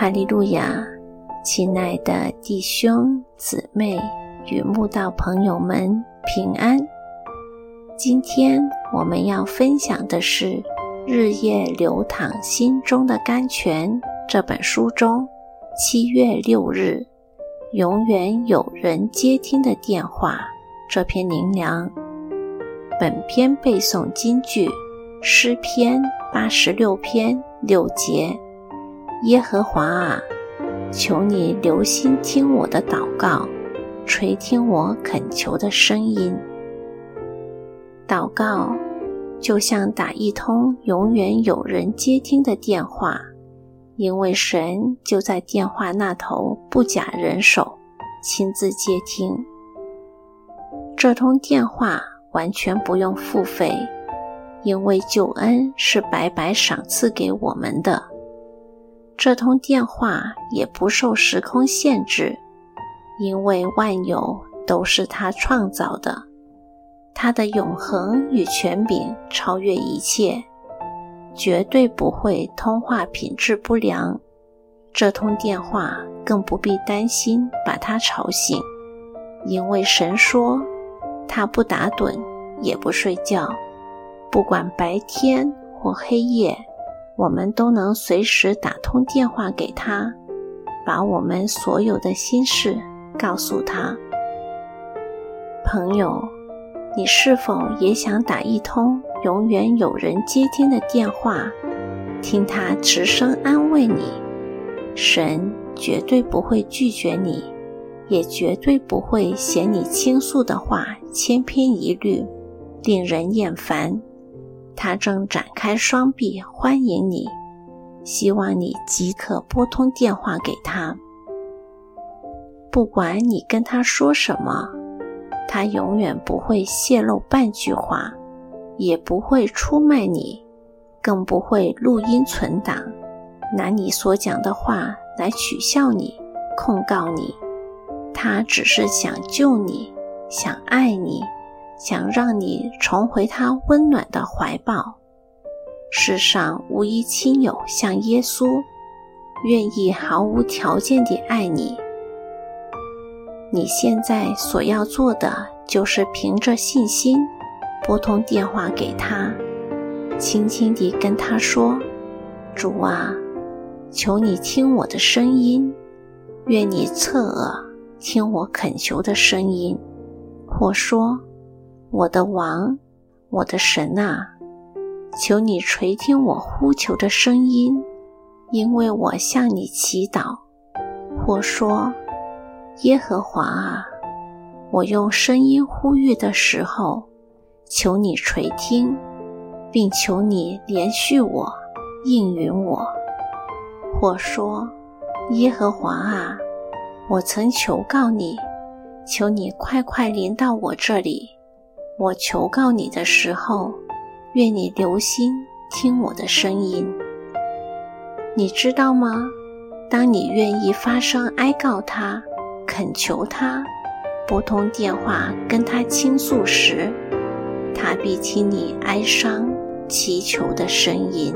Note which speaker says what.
Speaker 1: 哈利路亚，亲爱的弟兄姊妹与慕道朋友们平安。今天我们要分享的是《日夜流淌心中的甘泉》这本书中七月六日“永远有人接听的电话”这篇灵粮。本篇背诵金句：诗篇八十六篇六节。耶和华啊，求你留心听我的祷告，垂听我恳求的声音。祷告就像打一通永远有人接听的电话，因为神就在电话那头，不假人手，亲自接听。这通电话完全不用付费，因为救恩是白白赏赐给我们的。这通电话也不受时空限制，因为万有都是他创造的，他的永恒与权柄超越一切，绝对不会通话品质不良。这通电话更不必担心把他吵醒，因为神说他不打盹也不睡觉，不管白天或黑夜。我们都能随时打通电话给他，把我们所有的心事告诉他。朋友，你是否也想打一通永远有人接听的电话，听他直声安慰你？神绝对不会拒绝你，也绝对不会嫌你倾诉的话千篇一律，令人厌烦。他正展开双臂欢迎你，希望你即刻拨通电话给他。不管你跟他说什么，他永远不会泄露半句话，也不会出卖你，更不会录音存档，拿你所讲的话来取笑你、控告你。他只是想救你，想爱你。想让你重回他温暖的怀抱。世上无一亲友像耶稣，愿意毫无条件地爱你。你现在所要做的，就是凭着信心拨通电话给他，轻轻地跟他说：“主啊，求你听我的声音，愿你侧耳听我恳求的声音。”或说。我的王，我的神啊，求你垂听我呼求的声音，因为我向你祈祷。或说，耶和华啊，我用声音呼吁的时候，求你垂听，并求你连续我，应允我。或说，耶和华啊，我曾求告你，求你快快临到我这里。我求告你的时候，愿你留心听我的声音。你知道吗？当你愿意发声哀告他、恳求他、拨通电话跟他倾诉时，他必听你哀伤祈求的声音。